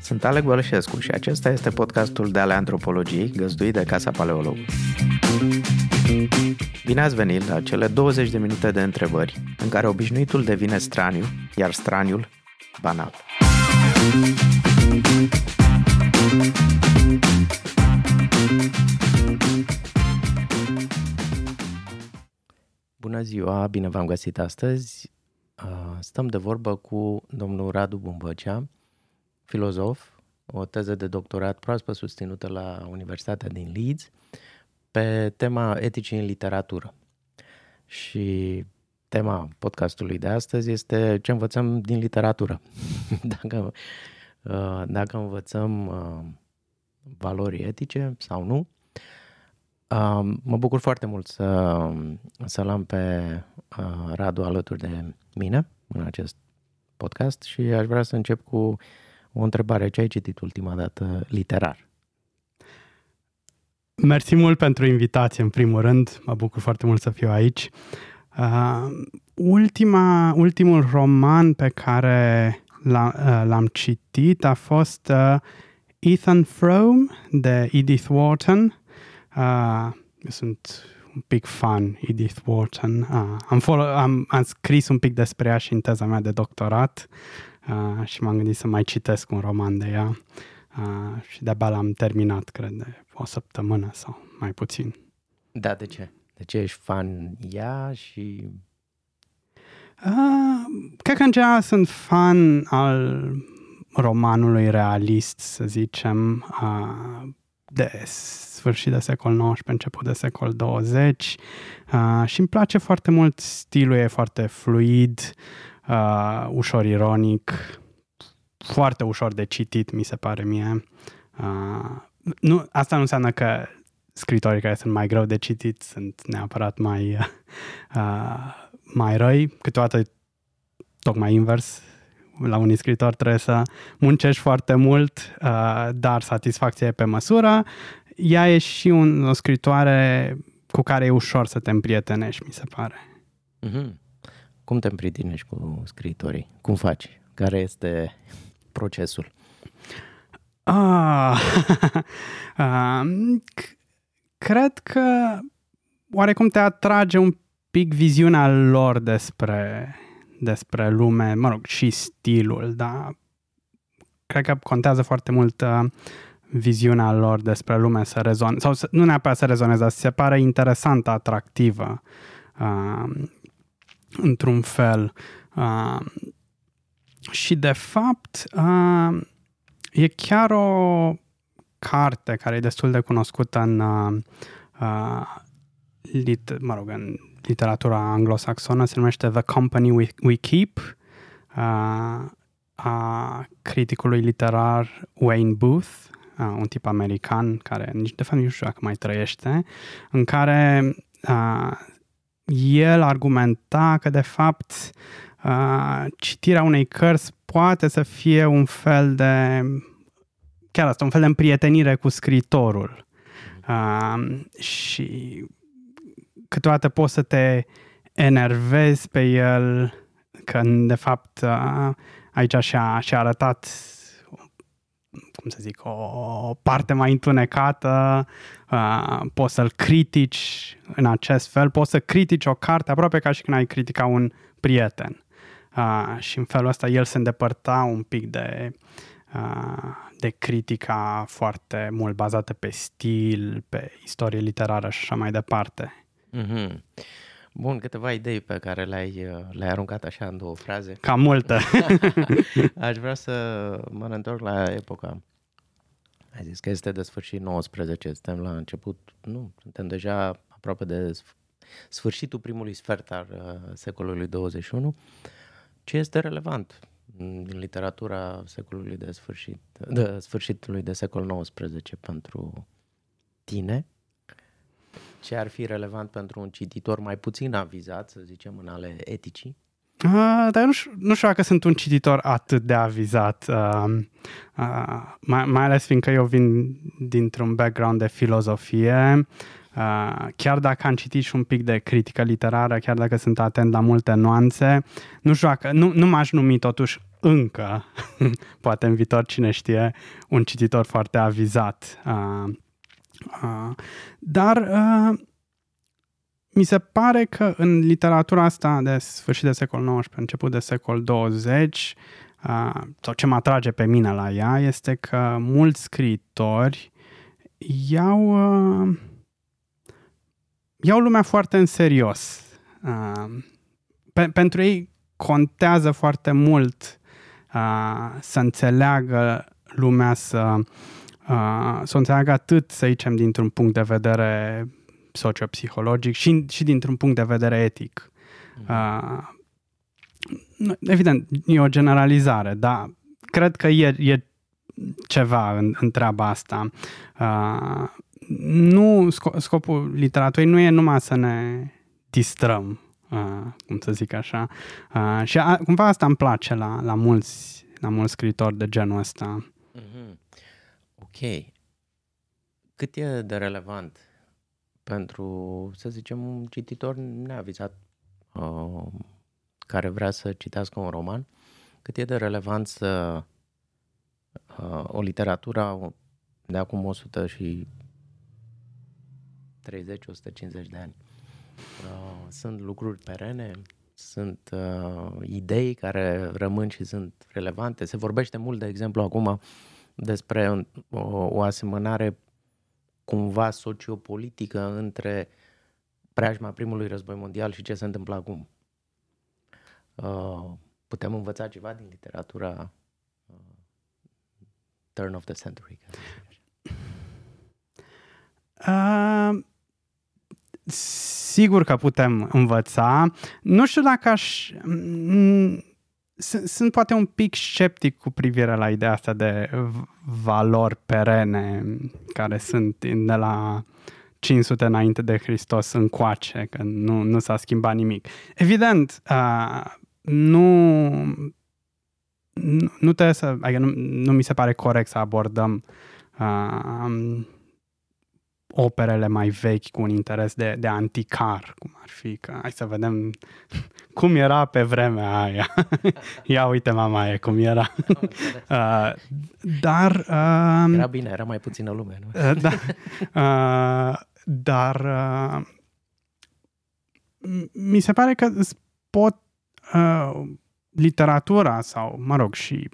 Sunt Alec Bălășescu și acesta este podcastul de ale antropologiei găzduit de Casa Paleolog. Bine ați venit la cele 20 de minute de întrebări în care obișnuitul devine straniu, iar straniul banal. Bună ziua, bine v-am găsit astăzi. Stăm de vorbă cu domnul Radu Bumbăcea, filozof, o teză de doctorat proaspăt susținută la Universitatea din Leeds, pe tema eticii în literatură. Și tema podcastului de astăzi este ce învățăm din literatură. dacă, uh, dacă învățăm uh, valori etice sau nu. Uh, mă bucur foarte mult să, să-l am pe Radu alături de mine în acest podcast și aș vrea să încep cu o întrebare. Ce ai citit ultima dată literar? Mersi mult pentru invitație, în primul rând. Mă bucur foarte mult să fiu aici. Uh, ultima, ultimul roman pe care l-am, uh, l-am citit a fost uh, Ethan Frome de Edith Wharton. Uh, sunt un pic fan Edith Wharton. Uh, am, follow, am, am scris un pic despre ea și în teza mea de doctorat uh, și m-am gândit să mai citesc un roman de ea. Uh, și de-abia l-am terminat, cred, de o săptămână sau mai puțin. Da, de ce? De ce ești fan ea și... Uh, cred că în general sunt fan al romanului realist, să zicem, uh, de sfârșit de secol XIX, început de secol 20 uh, și îmi place foarte mult stilul, e foarte fluid, uh, ușor ironic, foarte ușor de citit, mi se pare mie. Uh, nu, asta nu înseamnă că scritorii care sunt mai greu de citit sunt neapărat mai, uh, mai răi. Câteodată tocmai invers. La unii scritori trebuie să muncești foarte mult, uh, dar satisfacția e pe măsură. Ea e și un, o scritoare cu care e ușor să te împrietenești, mi se pare. Mm-hmm. Cum te împrietenești cu scritorii? Cum faci? Care este procesul? Ah, uh, cred că oarecum te atrage un pic viziunea lor despre, despre lume, mă rog, și stilul, dar cred că contează foarte mult uh, viziunea lor despre lume să rezoneze, sau să, nu neapărat să rezoneze, dar să se pare interesantă, atractivă, uh, într-un fel. Uh, și, de fapt, uh, e chiar o carte care e destul de cunoscută în, uh, uh, lit, mă rog, în literatura anglosaxonă, se numește The Company We, We Keep, uh, a criticului literar Wayne Booth, uh, un tip american care nici de fapt nu știu dacă mai trăiește, în care uh, el argumenta că de fapt uh, citirea unei cărți poate să fie un fel de chiar asta, un fel de împrietenire cu scritorul. Uh, și câteodată poți să te enervezi pe el, că de fapt uh, aici și-a, și-a arătat cum să zic, o parte mai întunecată, uh, poți să-l critici în acest fel, poți să critici o carte aproape ca și când ai critica un prieten. Uh, și în felul ăsta el se îndepărta un pic de, uh, de critica foarte mult bazată pe stil, pe istorie literară și așa mai departe. Mm-hmm. Bun, câteva idei pe care le-ai, le-ai aruncat așa în două fraze. Cam multe. Aș vrea să mă întorc la epoca. Ai zis că este de sfârșit 19, suntem la început, nu, suntem deja aproape de sfârșitul primului sfert al uh, secolului 21. Ce este relevant din literatura secolului de sfârșit, de sfârșitului de secol XIX pentru tine? Ce ar fi relevant pentru un cititor mai puțin avizat, să zicem, în ale eticii? Uh, dar nu știu, nu știu dacă sunt un cititor atât de avizat, uh, uh, mai, mai ales fiindcă eu vin dintr-un background de filozofie Uh, chiar dacă am citit și un pic de critică literară, chiar dacă sunt atent la multe nuanțe, nu știu dacă, nu, nu m-aș numi totuși încă, poate în viitor cine știe, un cititor foarte avizat. Uh, uh, dar uh, mi se pare că în literatura asta de sfârșit de secol XIX, început de secol 20, uh, sau ce mă atrage pe mine la ea, este că mulți scriitori iau, uh, iau lumea foarte în serios. Uh, pe, pentru ei contează foarte mult uh, să înțeleagă lumea, să, uh, să o înțeleagă atât, să zicem, dintr-un punct de vedere sociopsihologic și, și dintr-un punct de vedere etic. Uh, evident, e o generalizare, dar cred că e, e ceva în, în treaba asta. Uh, nu, scopul literaturii nu e numai să ne distrăm, uh, cum să zic așa. Uh, și a, cumva asta îmi place la, la, mulți, la mulți scritori de genul ăsta. Mm-hmm. Ok. Cât e de relevant pentru, să zicem, un cititor neavizat uh, care vrea să citească un roman, cât e de relevant să uh, o literatură de acum 100 și 30-150 de ani. Uh, sunt lucruri perene, sunt uh, idei care rămân și sunt relevante. Se vorbește mult, de exemplu, acum despre o, o asemănare cumva sociopolitică între preajma primului război mondial și ce se întâmplă acum. Uh, putem învăța ceva din literatura uh, turn of the century. Uh, sigur că putem învăța. Nu știu dacă aș sunt, sunt poate un pic sceptic cu privire la ideea asta de valori perene care sunt de la 500 înainte de Hristos încoace, că nu, nu s-a schimbat nimic. Evident, uh, nu, nu, nu trebuie să, adică nu, nu mi se pare corect să abordăm uh, operele mai vechi cu un interes de, de anticar, cum ar fi, că hai să vedem cum era pe vremea aia. Ia uite, mama e cum era. uh, dar... Uh, era bine, era mai puțină lume, nu? Uh, da, uh, dar uh, mi se pare că pot uh, literatura sau, mă rog, și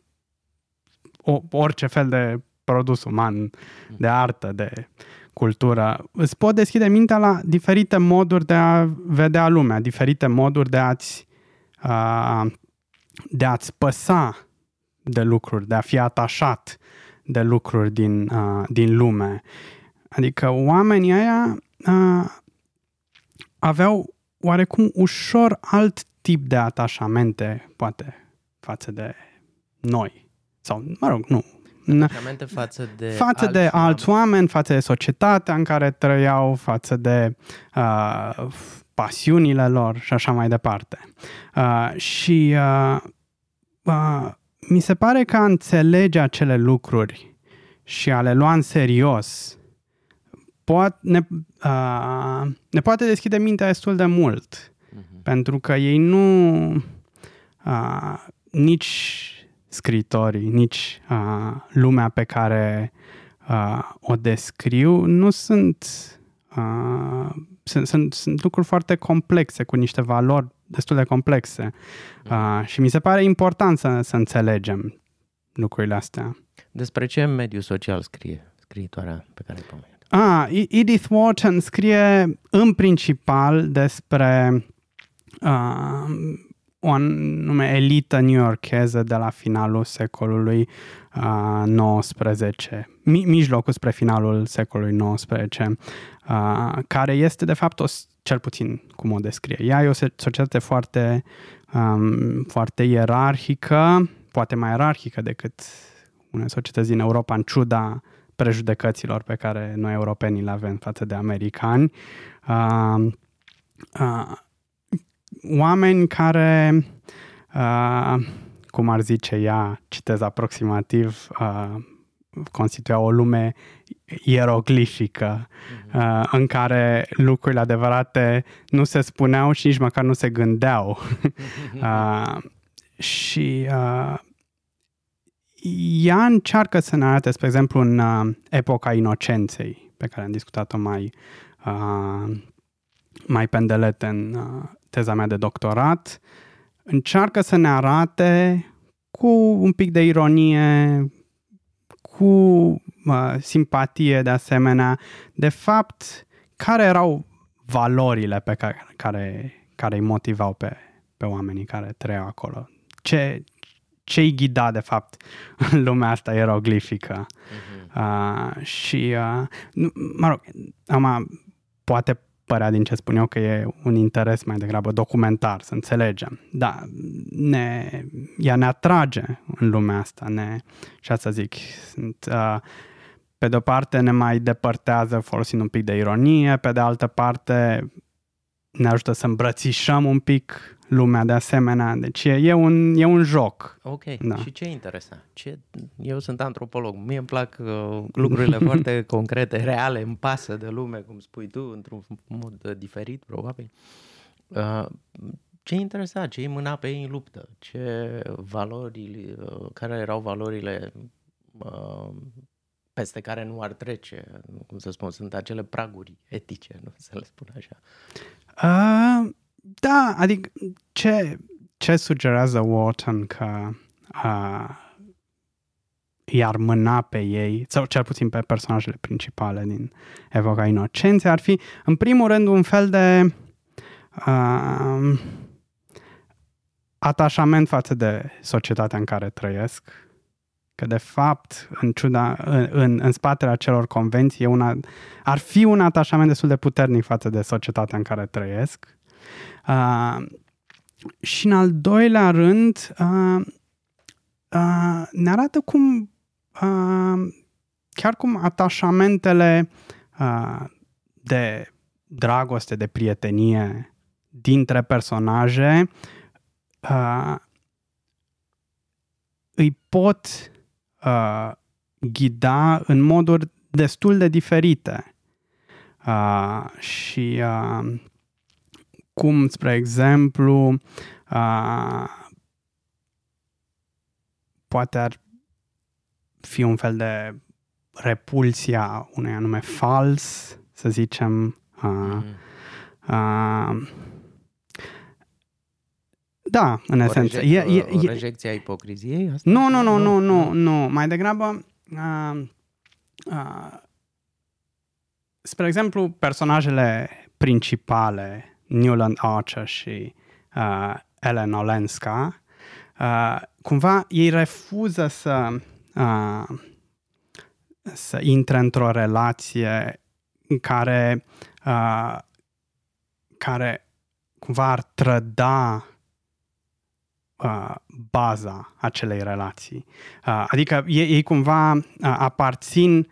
o, orice fel de produs uman, de artă, de cultură, îți pot deschide mintea la diferite moduri de a vedea lumea, diferite moduri de a-ți, uh, de a-ți păsa de lucruri, de a fi atașat de lucruri din, uh, din lume. Adică oamenii aia uh, aveau oarecum ușor alt tip de atașamente, poate, față de noi. Sau, mă rog, nu, Angajamente față de față alți de oameni. alți oameni, față de societatea în care trăiau, față de uh, pasiunile lor și așa mai departe. Uh, și uh, uh, mi se pare că a înțelege acele lucruri și a le lua în serios poate, ne, uh, ne poate deschide mintea destul de mult. Uh-huh. Pentru că ei nu uh, nici scritorii, nici uh, lumea pe care uh, o descriu nu sunt, uh, sunt, sunt, sunt lucruri foarte complexe, cu niște valori destul de complexe. Uh, și mi se pare important să, să înțelegem lucrurile astea. Despre ce mediu social scrie scriitoarea pe care ai pomenit? Ah, Edith Wharton scrie în principal despre uh, o anume elită newyorkeză de la finalul secolului uh, XIX, mi- mijlocul spre finalul secolului XIX, uh, care este de fapt o, cel puțin cum o descrie. Ea e o societate foarte, um, foarte ierarhică, poate mai ierarhică decât unele societăți din Europa, în ciuda prejudecăților pe care noi europenii le avem față de americani. Uh, uh, oameni care, uh, cum ar zice ea, citez aproximativ, uh, constituia o lume ieroglifică Mhm. uh, în care lucrurile adevărate nu se spuneau și nici măcar nu se gândeau. uh, și uh, ea încearcă să ne arate, spre exemplu, în uh, epoca inocenței, pe care am discutat-o mai, uh, mai pendelete în uh, teza mea de doctorat, încearcă să ne arate cu un pic de ironie, cu uh, simpatie de asemenea, de fapt, care erau valorile pe care, care, care îi motivau pe, pe oamenii care trăiau acolo. Ce, ce îi ghida, de fapt, în lumea asta ieroglifică. Mhm. Uh, și, uh, nu, mă rog, am, poate părea din ce spun eu că e un interes mai degrabă documentar, să înțelegem. Da, ne, ea ne atrage în lumea asta, ne, și asta zic, sunt, uh, pe de o parte ne mai depărtează folosind un pic de ironie, pe de altă parte ne ajută să îmbrățișăm un pic lumea de asemenea, deci e, e, un, e un joc. Ok, Da. da. și ce interesant? Ce... Eu sunt antropolog, mie îmi plac uh, lucrurile foarte concrete, reale, îmi pasă de lume, cum spui tu, într-un mod uh, diferit, probabil. Uh, ce interesa, ce îi mâna pe ei în luptă, ce valori, uh, care erau valorile uh, peste care nu ar trece, cum să spun, sunt acele praguri etice, nu să le spun așa. Uh, da, adică ce, ce sugerează Wharton că uh, i-ar mâna pe ei, sau cel puțin pe personajele principale din Evoca Inocenței, ar fi, în primul rând, un fel de uh, atașament față de societatea în care trăiesc, că de fapt, în ciuda, în, în, în spatele acelor convenții, e una, ar fi un atașament destul de puternic față de societatea în care trăiesc. Uh, și în al doilea rând, uh, uh, ne arată cum, uh, chiar cum atașamentele uh, de dragoste, de prietenie dintre personaje uh, îi pot uh, ghida în moduri destul de diferite. Uh, și uh, cum, spre exemplu, uh, poate ar fi un fel de repulsia unui anume fals, să zicem. Uh, Mhm. uh, da, în O, esență. reje- E, e, o e, rejecție a ipocriziei? Asta? nu, nu, nu, nu, nu, nu. Mai degrabă, uh, uh, spre exemplu, personajele principale, Newland Archer și uh, Ellen Olenska, uh, cumva ei refuză să uh, să intre într-o relație în care uh, care cumva ar trăda uh, baza acelei relații. Uh, adică ei, ei cumva uh, aparțin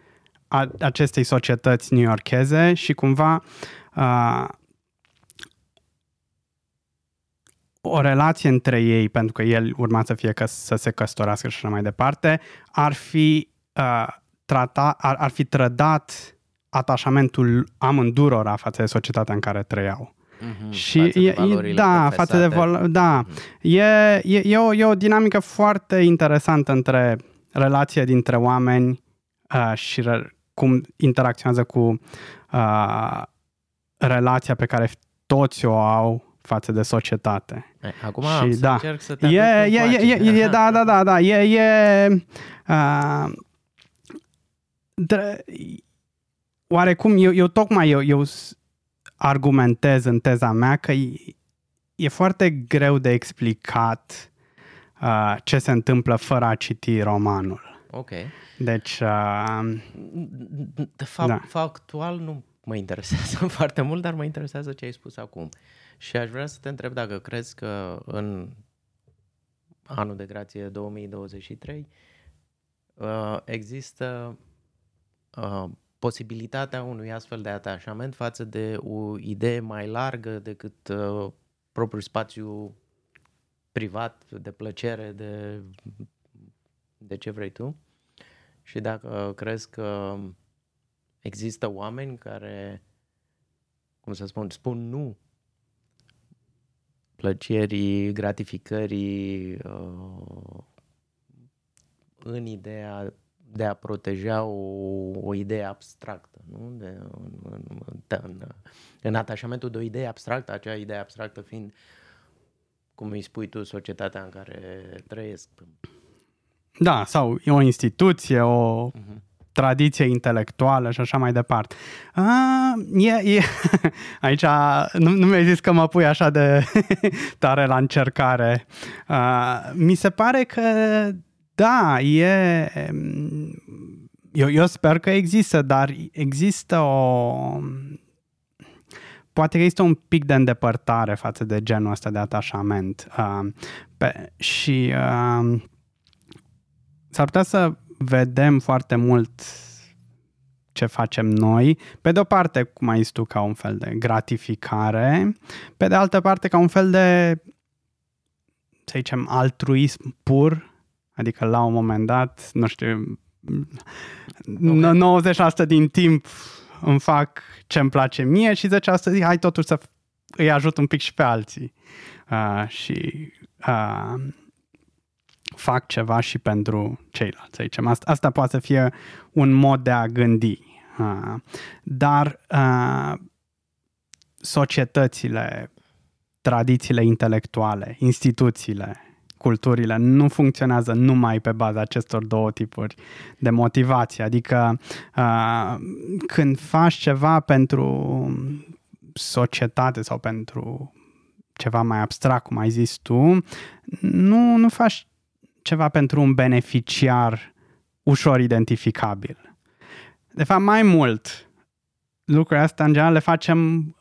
a, acestei societăți newyorkeze și cumva uh, o relație între ei, pentru că el urma să fie că să se căsătorească și așa mai departe, ar fi uh, trata, ar, ar fi trădat atașamentul amândurora față de societatea în care trăiau. Mhm, Și față de e, e, valorile da, față de profesate. val- da, Mhm. e, e, e, o, e o dinamică foarte interesantă între relația dintre oameni uh, și re- cum interacționează cu uh, relația pe care toți o au față de societate. E, Acum Și am să da. încerc să te E, aduc e, în e, pace. e, e, da, da, da, da, e, e uh, dre- oarecum eu, eu tocmai eu, eu s- argumentez în teza mea că e, e foarte greu de explicat uh, ce se întâmplă fără a citi romanul. Ok. Deci, uh, De fapt, Da. da. factual nu mă interesează foarte mult, dar mă interesează ce ai spus acum. Și aș vrea să te întreb dacă crezi că în anul de grație 2023 uh, există uh, posibilitatea unui astfel de atașament față de o idee mai largă decât uh, propriul spațiu privat, de plăcere, de, de ce vrei tu. și dacă crezi că există oameni care, cum să spun, spun nu plăcerii, gratificării uh, în ideea de a proteja o, o idee abstractă, nu? De, în, în, în, în atașamentul de o idee abstractă, acea idee abstractă fiind, cum îi spui tu, societatea în care trăiesc. Da, sau e o instituție, o uh-huh. tradiție intelectuală și așa mai departe. A, e, e, aici nu, nu mi-ai zis că mă pui așa de tare la încercare. A, mi se pare că da, e... Eu, eu sper că există, dar există o... Poate că există un pic de îndepărtare față de genul ăsta de atașament. Uh, pe, și uh, s-ar putea să vedem foarte mult ce facem noi, pe de o parte, cum ai zis tu, ca un fel de gratificare, pe de altă parte, ca un fel de, să zicem, altruism pur, Adică la un moment dat, nu știu, okay. 90% din timp îmi fac ce îmi place mie și 10% zic, hai totuși să îi ajut un pic și pe alții. Uh, și uh, fac ceva și pentru ceilalți, să zicem. Asta, asta poate să fie un mod de a gândi. Uh, dar uh, societățile, tradițiile intelectuale, instituțiile, culturile nu funcționează numai pe baza acestor două tipuri de motivație. Adică uh, când faci ceva pentru societate sau pentru ceva mai abstract, cum ai zis tu, nu, nu faci ceva pentru un beneficiar ușor identificabil. De fapt, mai mult, lucrurile astea în general le facem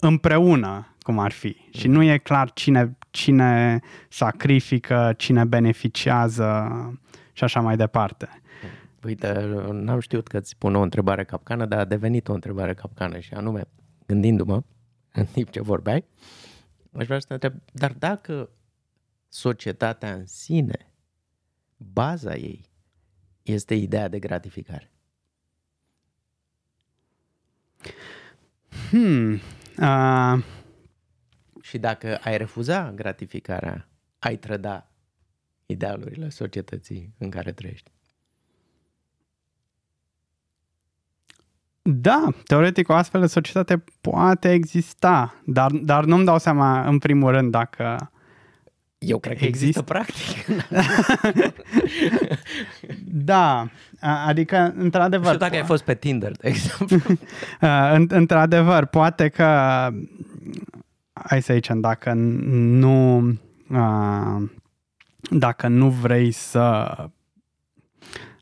împreună, cum ar fi. Și nu e clar cine cine sacrifică, cine beneficiază și așa mai departe. Uite, n-am știut că îți pun o întrebare capcană, dar a devenit o întrebare capcană și anume, gândindu-mă în timp ce vorbeai, aș vrea să te întreb, dar dacă societatea în sine, baza ei, este ideea de gratificare? Hmm. Uh, și dacă ai refuza gratificarea, ai trăda idealurile societății în care trăiești. Da, teoretic o astfel de societate poate exista, dar, dar nu-mi dau seama în primul rând dacă eu cred că există, există practic. da, adică într-adevăr... Nu știu dacă ai fost pe Tinder, de exemplu. într-adevăr, poate că hai să zicem, dacă nu, uh, dacă nu vrei să,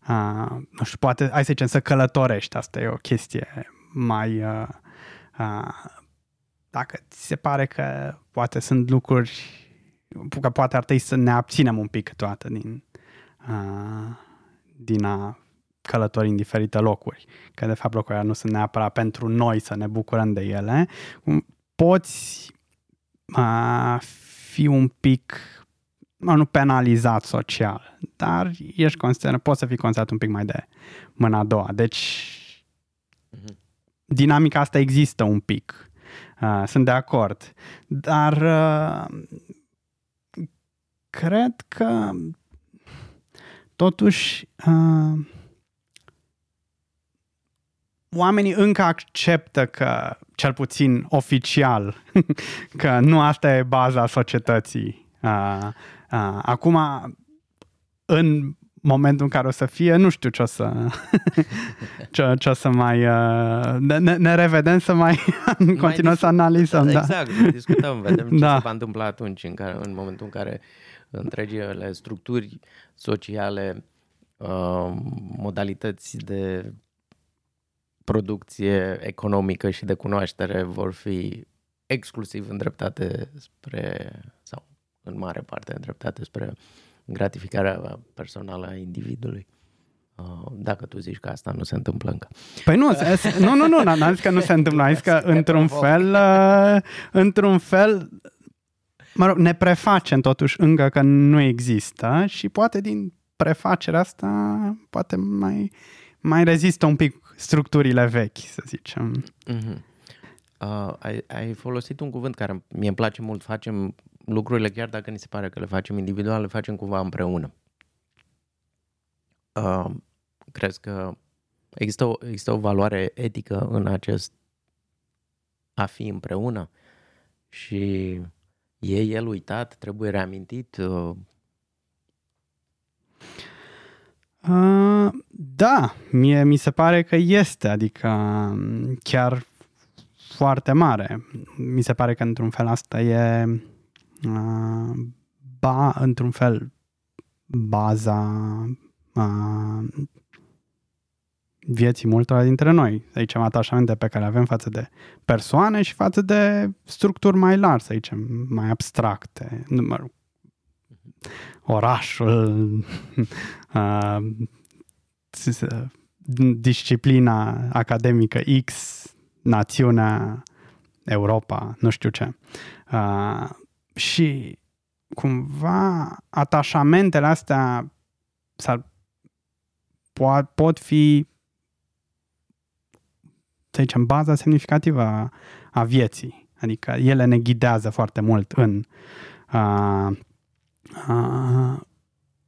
uh, nu știu, poate, hai să zicem, să călătorești, asta e o chestie mai, uh, uh, dacă ți se pare că poate sunt lucruri, că poate ar trebui să ne abținem un pic câteodată din, uh, din a călători în diferite locuri, că de fapt locurile nu sunt neapărat pentru noi să ne bucurăm de ele, poți a fi un pic nu penalizat social, dar ești considerat, poți să fii considerat un pic mai de mâna a doua. Deci uh-huh. dinamica asta există un pic. Uh, sunt de acord. Dar uh, cred că totuși uh, oamenii încă acceptă că, cel puțin oficial, că nu asta e baza societății. acum, în momentul în care o să fie, nu știu ce o să, ce, ce o să mai... ne, ne revedem să mai continuăm mai să analizăm. Da, exact, discutăm, vedem ce da. se va întâmpla atunci, în, care, în momentul în care întregile structuri sociale, modalități de producție economică și de cunoaștere vor fi exclusiv îndreptate spre, sau în mare parte îndreptate spre gratificarea personală a individului. Uh, dacă tu zici că asta nu se întâmplă încă. Păi nu, nu, nu, nu, n-am zis că nu se întâmplă, am zis că într-un fel, uh, într-un fel, mă rog, ne prefacem totuși încă că nu există și poate din prefacerea asta poate mai, mai rezistă un pic structurile vechi, să zicem. Mm-hmm. Uh, ai, ai folosit un cuvânt care mie îmi place mult. Facem lucrurile chiar dacă ni se pare că le facem individual, le facem cumva împreună. Uh, crezi că există o, există o valoare etică în acest a fi împreună și e el uitat, trebuie reamintit? Uh... Uh, da, mie mi se pare că este, adică chiar foarte mare. Mi se pare că într-un fel asta e uh, ba, într-un fel baza uh, vieții multora dintre noi. Să zicem, atașamente pe care le avem față de persoane și față de structuri mai largi, să zicem, mai abstracte. Mă rog, orașul, uh, disciplina academică X, națiunea, Europa, nu știu ce. Uh, și cumva atașamentele astea s-ar, po- pot fi să zicem, baza semnificativă a, a vieții. Adică ele ne ghidează foarte mult în, a, a,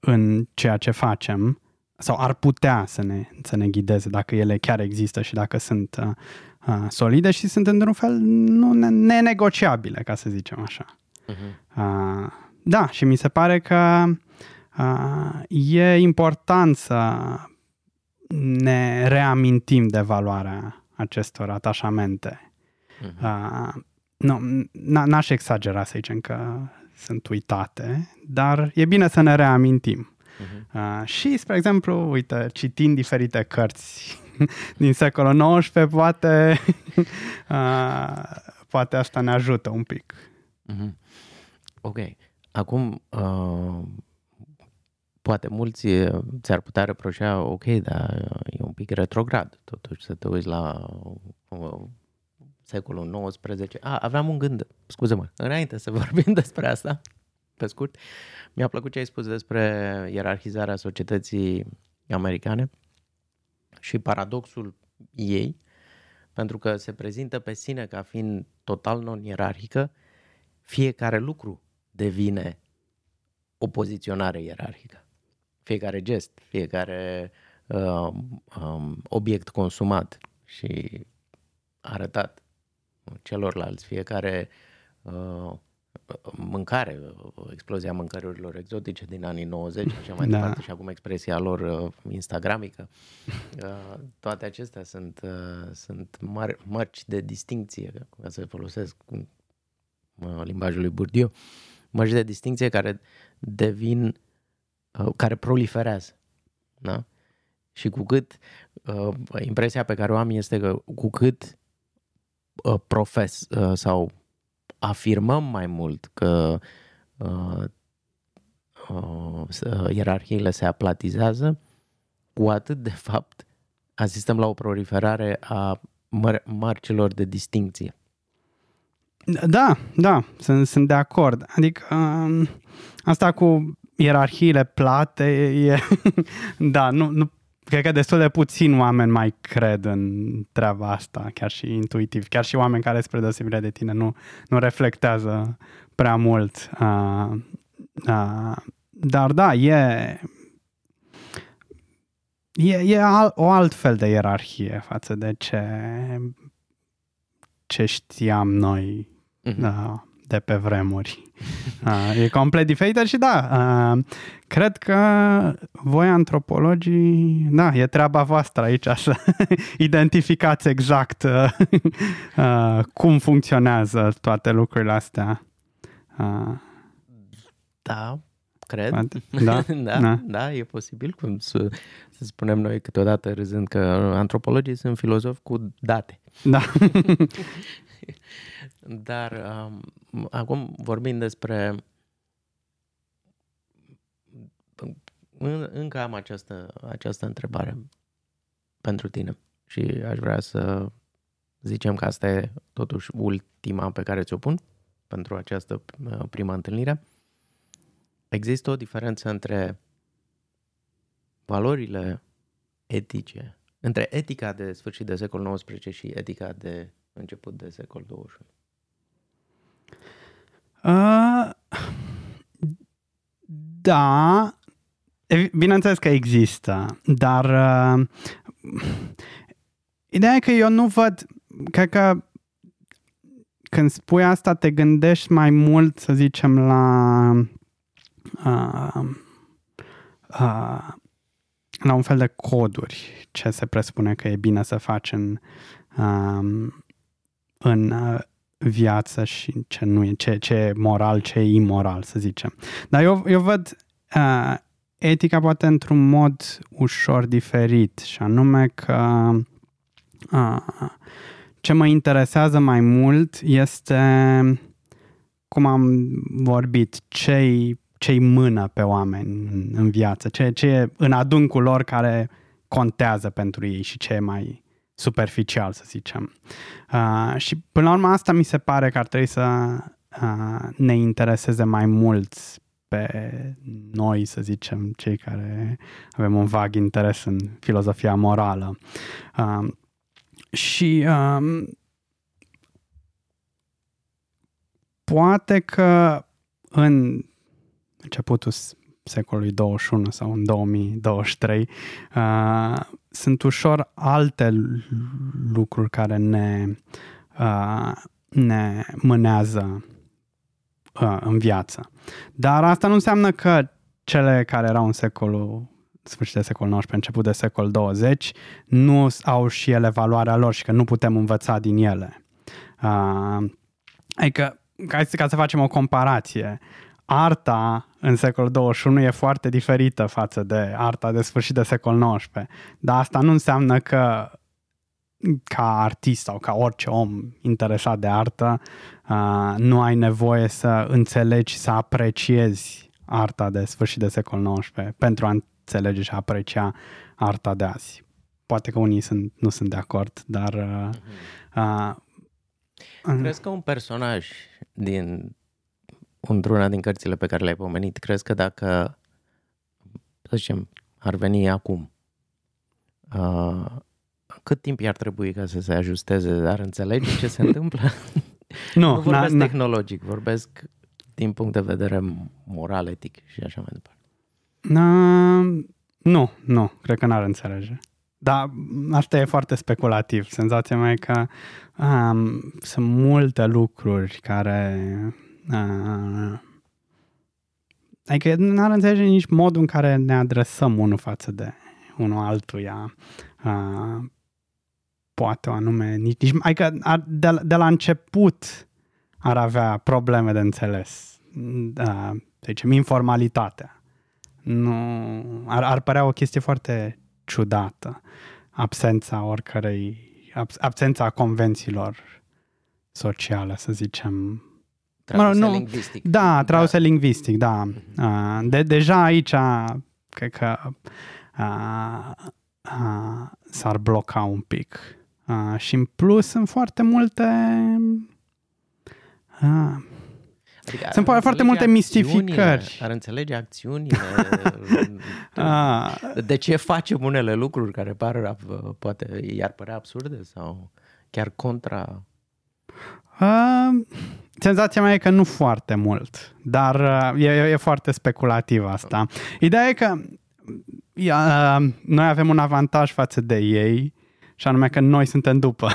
în ceea ce facem sau ar putea să ne, să ne ghideze dacă ele chiar există și dacă sunt a, a, solide și sunt într-un fel nu nenegociabile, ca să zicem așa. Uh-huh. A, da, și mi se pare că a, e important să ne reamintim de valoarea acestor atașamente. Uh-huh. Uh, nu, n-aș exagera să zicem că sunt uitate, dar e bine să ne reamintim. Uh-huh. Uh, și, spre exemplu, uite, citind diferite cărți din secolul XIX, poate, uh, poate asta ne ajută un pic. Uh-huh. Ok. Acum, uh, poate mulți ți-ar putea reproșa, ok, dar e un pic retrograd, totuși să te uiți la uh, secolul XIX. A, aveam un gând, scuze-mă, înainte să vorbim despre asta, pe scurt, mi-a plăcut ce ai spus despre ierarhizarea societății americane și paradoxul ei, pentru că se prezintă pe sine ca fiind total non-ierarhică, fiecare lucru devine o poziționare ierarhică. Fiecare gest, fiecare uh, um, obiect consumat și arătat celorlalți, fiecare uh, mâncare, explozia mâncărurilor exotice din anii 90 și așa mai da. departe și acum expresia lor uh, instagramică. Uh, toate acestea sunt, uh, sunt mar- mărci de distinție, ca să folosesc uh, limbajul lui Bourdieu, mărci de distinție care devin Uh, care proliferează. Da? Și cu cât uh, impresia pe care o am este că cu cât uh, profes uh, sau afirmăm mai mult că uh, uh, ierarhiile se aplatizează, cu atât de fapt asistăm la o proliferare a măr- marcilor de distinție. Da, da, sunt, sunt de acord. Adică um, asta cu ierarhiile plate e, da, nu, nu, cred că destul de puțin oameni mai cred în treaba asta, chiar și intuitiv, chiar și oameni care spre deosebire de tine nu, nu reflectează prea mult. Uh, uh, dar da, e, e, e al, o alt fel de ierarhie față de ce, ce știam noi. Uh-huh. Uh, de pe vremuri. Uh, e complet diferită și da, uh, cred că voi antropologii, da, e treaba voastră aici să identificați exact uh, uh, cum funcționează toate lucrurile astea. Uh, da, cred. Da? da, da, da, e posibil, cum să, să spunem noi câteodată râzând că antropologii sunt filozofi cu date. Da. Dar um, acum vorbim despre în, încă am această, această întrebare pentru tine și aș vrea să zicem că asta e totuși ultima pe care ți-o pun pentru această uh, prima întâlnire. Există o diferență între valorile etice, între etica de sfârșit de secol XIX și etica de început de secol XXI? Uh, da, bineînțeles că există, dar uh, ideea e că eu nu văd, cred că când spui asta te gândești mai mult, să zicem, la uh, uh, la un fel de coduri ce se presupune că e bine să faci în, uh, în uh, viață și ce nu e, ce, ce e moral, ce e imoral, să zicem. Dar eu, eu văd uh, etica poate într-un mod ușor diferit și anume că uh, ce mă interesează mai mult este cum am vorbit, ce-i, ce mână pe oameni în, în viață, ce, ce e în adâncul lor care contează pentru ei și ce e mai superficial, să zicem. Uh, și până la urmă asta mi se pare că ar trebui să uh, ne intereseze mai mult pe noi, să zicem, cei care avem un vag interes în filozofia morală. Uh, și uh, poate că în începutul secolului 21 sau în 2023 uh, sunt ușor alte lucruri care ne, uh, ne mânează uh, în viață. Dar asta nu înseamnă că cele care erau în secolul sfârșit de secol XIX, început de secol 20, nu au și ele valoarea lor și că nu putem învăța din ele. Uh, adică, ca, ca să facem o comparație, arta în secolul 21 e foarte diferită față de arta de sfârșit de secol XIX. Dar asta nu înseamnă că ca artist sau ca orice om interesat de artă, uh, nu ai nevoie să înțelegi, să apreciezi arta de sfârșit de secol XIX pentru a înțelege și a aprecia arta de azi. Poate că unii sunt, nu sunt de acord, dar... Uh, uh, Crezi că un personaj din într-una din cărțile pe care le-ai pomenit, crezi că dacă, să zicem, ar veni acum, uh, cât timp i-ar trebui ca să se ajusteze, dar înțelegi ce se întâmplă? Nu, nu vorbesc na, tehnologic, vorbesc din punct de vedere moral, etic și așa mai departe. Na, nu, nu, cred că n-ar înțelege. Dar asta e foarte speculativ. Senzația mea e că um, sunt multe lucruri care Uh, adică n-ar înțelege nici modul în care ne adresăm unul față de unul altuia. Uh, poate o anume, nici, nici adică ar, de, de la început ar avea probleme de înțeles. Uh, să zicem, informalitatea. Nu, ar, ar părea o chestie foarte ciudată. Absența oricărei, absența convențiilor sociale, să zicem, Traduse mă, nu, lingvistic. Da, traduse da. lingvistic, da. Uh, de, deja aici, cred că uh, uh, s-ar bloca un pic. Uh, și în plus sunt foarte multe... Uh, Adică Sunt foarte multe mistificări. Ar înțelege acțiunile. de ce facem unele lucruri care par, poate i-ar părea absurde sau chiar contra Uh, senzația mea e că nu foarte mult, dar uh, e, e foarte speculativ asta. Ideea e că uh, noi avem un avantaj față de ei și anume că noi suntem după.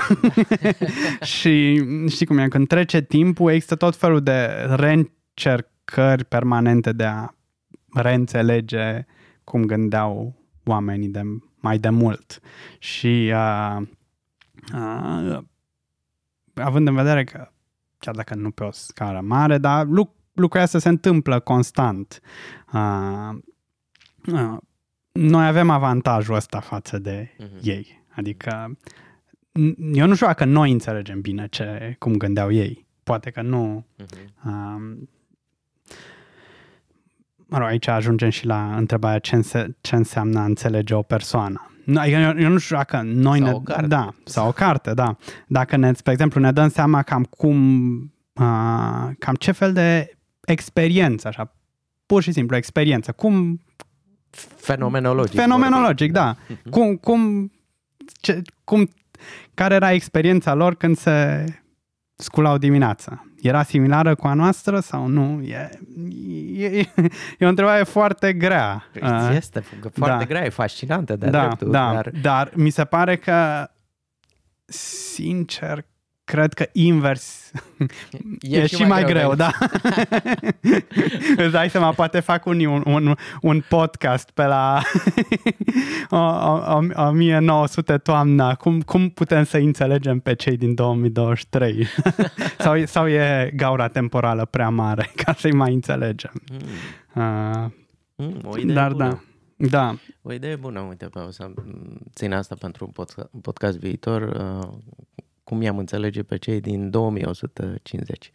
și știi cum e, când trece timpul există tot felul de reîncercări permanente de a reînțelege cum gândeau oamenii de mai de mult. Și uh, uh, având în vedere că, chiar dacă nu pe o scară mare, dar luc- lucrurile astea se întâmplă constant. Uh, uh, noi avem avantajul ăsta față de uh-huh. ei. Adică eu nu știu dacă noi înțelegem bine ce, cum gândeau ei. Poate că nu. Uh-huh. Uh, mă rog, aici ajungem și la întrebarea ce, înse- ce înseamnă a înțelege o persoană. Adică eu, eu nu știu dacă noi sau ne... O carte. Da, sau o carte, da. Dacă, ne, spre exemplu, ne dăm seama cam cum... Uh, cam ce fel de experiență, așa, pur și simplu experiență, cum Fenomenologic. Fenomenologic, da. Uh-huh. Cum, cum, ce, cum, care era experiența lor când se sculau dimineața? Era similară cu a noastră sau nu? E, e, e o întrebare foarte grea. Este foarte da. grea, e fascinantă de da, dreptul. Da, dar... dar mi se pare că sincer, cred că invers e, e și, și mai, mai greu, greu da. Îți dai seama, poate fac un, un, un podcast pe la 1900 toamna. Cum, cum putem să înțelegem pe cei din 2023? sau, sau e gaura temporală prea mare ca să-i mai înțelegem? Mm. Uh, mm, o idee dar bună. da. Da. O idee bună, uite, o să țin asta pentru un podcast viitor. Uh, cum i-am înțelege pe cei din 2150.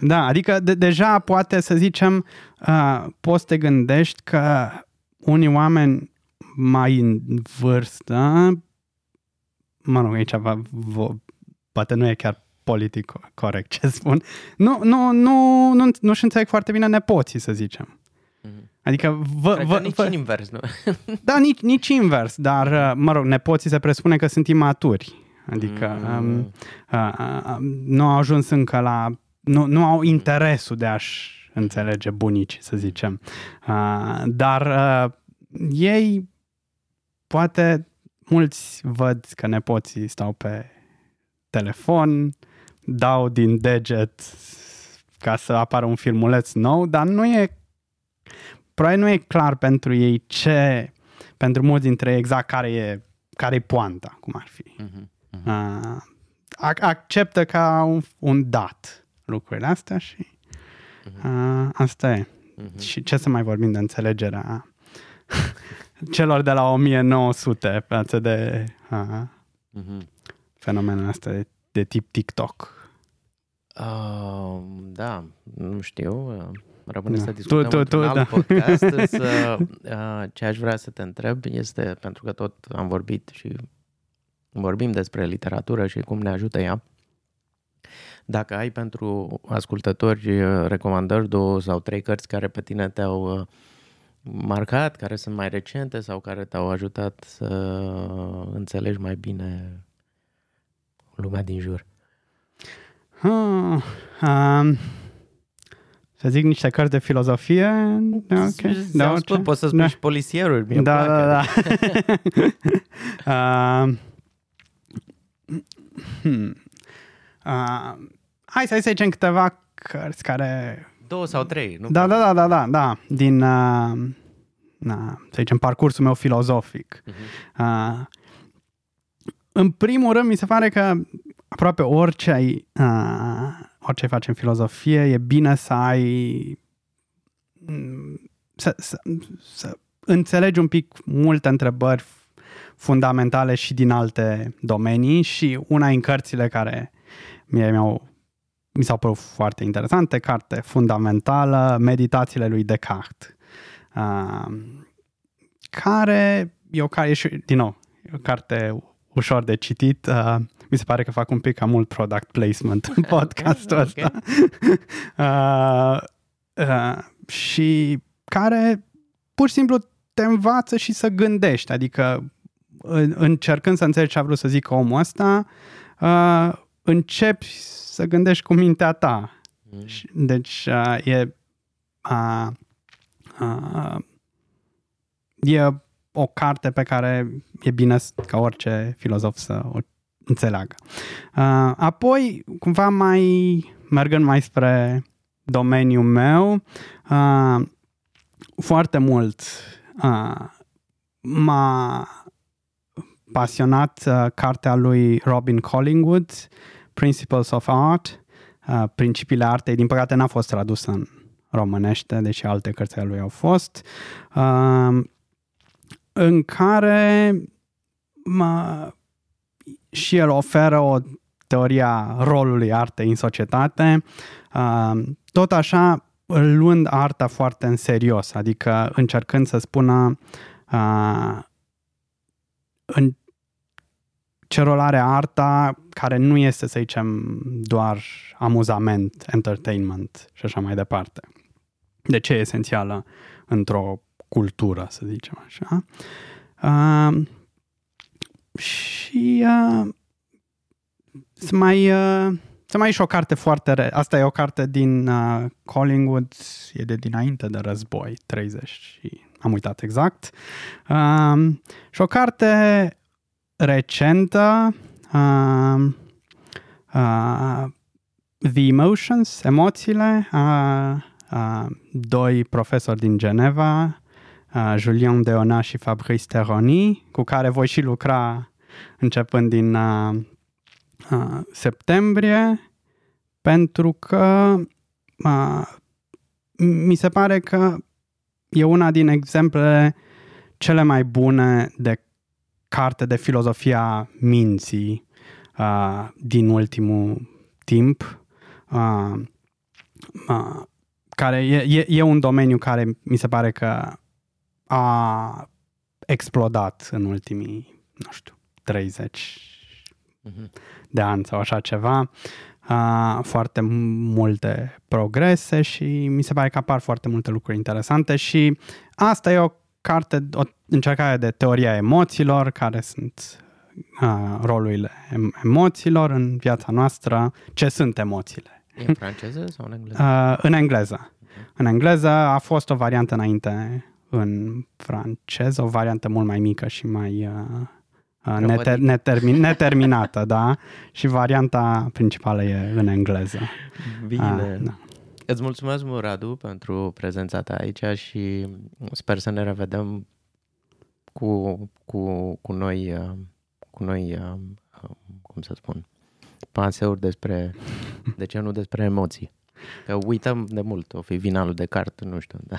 Da, adică de- deja poate să zicem, uh, poți să te gândești că unii oameni mai în vârstă, mă rog, aici va, va, poate nu e chiar politic corect ce spun, nu, nu, nu, nu, nu-și înțeleg foarte bine nepoții, să zicem. Mhm. Adică vă, Cred vă, că nici vă, invers, nu? Da, nici, nici invers, dar, mă rog, nepoții se presupune că sunt imaturi. Adică mm. um, uh, uh, nu au ajuns încă la... Nu, nu au interesul de a-și înțelege bunici, să zicem. Uh, dar uh, ei, poate mulți văd că nepoții stau pe telefon, dau din deget ca să apară un filmuleț nou, dar nu e probabil nu e clar pentru ei ce, pentru mulți dintre ei exact care e care e poanta, cum ar fi. Uh-huh. Uh, acceptă ca un, un dat lucrurile astea și uh, asta e. Uh-huh. Și ce să mai vorbim de înțelegerea celor de la 1900 față de uh, uh-huh. fenomenul ăsta de, de tip TikTok. Uh, da, nu știu. Rămâne da. să discutăm tu, tu, tu, alt da. podcast, însă uh, ce aș vrea să te întreb este, pentru că tot am vorbit și vorbim despre literatură și cum ne ajută ea. Dacă ai pentru ascultători uh, recomandări două sau trei cărți care pe tine te-au uh, marcat, care sunt mai recente sau care te-au ajutat să înțelegi mai bine lumea din jur. Hmm, um, să zic niște cărți de filozofie? Da, ok. Da, spus, poți să spui da. și polisieruri. Da, da, da, da. uh, Hmm. Uh, hai să zicem câteva cărți care... Două sau trei, nu? Da, da, da, da, da, da. Din, uh, na, să zicem, parcursul meu filozofic. Uh-huh. Uh, în primul rând, mi se pare că aproape orice ai, uh, orice ai face în filozofie, e bine să ai să, să, să înțelegi un pic multe întrebări fundamentale și din alte domenii și una în cărțile care mie mi-au mi s-au părut foarte interesante, carte fundamentală, Meditațiile lui Descartes, uh, care e o care, din nou, e o carte ușor de citit, uh, mi se pare că fac un pic cam mult product placement în podcastul okay, ăsta. uh, uh, și care pur și simplu te învață și să gândești, adică încercând să înțelegi ce a vrut să zică omul ăsta, uh, începi să gândești cu mintea ta. Mm. Deci uh, e uh, uh, e o carte pe care e bine ca orice filozof să o înțeleagă. Uh, apoi, cumva mai mergând mai spre domeniul meu, uh, foarte mult uh, m-a pasionat uh, cartea lui Robin Collingwood, Principles of Art, uh, Principiile Artei. Din păcate n-a fost tradusă în românește, deși alte cărți ale lui au fost, uh, în care mă, și el oferă o teoria rolului artei în societate, uh, tot așa luând arta foarte în serios, adică încercând să spună uh, în ce rol are arta care nu este, să zicem, doar amuzament, entertainment și așa mai departe. De ce e esențială într-o cultură, să zicem așa. Uh, și uh, să mai, uh, să mai și o carte foarte re. Asta e o carte din uh, Collingwood, e de dinainte de război, 30 și am uitat exact. Uh, și o carte recentă, uh, uh, The Emotions, emoțiile, uh, uh, doi profesori din Geneva, uh, Julien Deona și Fabrice Teroni, cu care voi și lucra începând din uh, uh, septembrie, pentru că uh, mi se pare că e una din exemplele cele mai bune de carte de filozofia minții uh, din ultimul timp, uh, uh, care e, e, e un domeniu care mi se pare că a explodat în ultimii, nu știu, 30 uh-huh. de ani sau așa ceva. Uh, foarte multe progrese și mi se pare că apar foarte multe lucruri interesante și asta e o carte, o încercare de teoria emoțiilor, care sunt uh, rolurile emoțiilor în viața noastră, ce sunt emoțiile. E în franceză sau în engleză? Uh, în engleză. Uh-huh. În engleză a fost o variantă înainte în franceză, o variantă mult mai mică și mai uh, neter, netermin, neterminată, da? Și varianta principală e în engleză. Bine. Uh, da. Îți mulțumesc, Radu, pentru prezența ta aici și sper să ne revedem cu, cu, cu noi, uh, cu noi, uh, uh, cum să spun, panseuri despre, de ce nu despre emoții. Că uităm de mult, o fi vinalul de cart, nu știu. Da,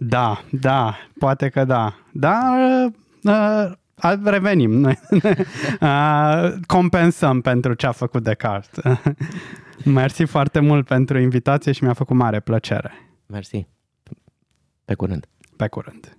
da, da poate că da. Dar uh, revenim. Noi uh, compensăm pentru ce a făcut Descartes. Mersi foarte mult pentru invitație și mi-a făcut mare plăcere. Mersi. Pe curând. Pe curând.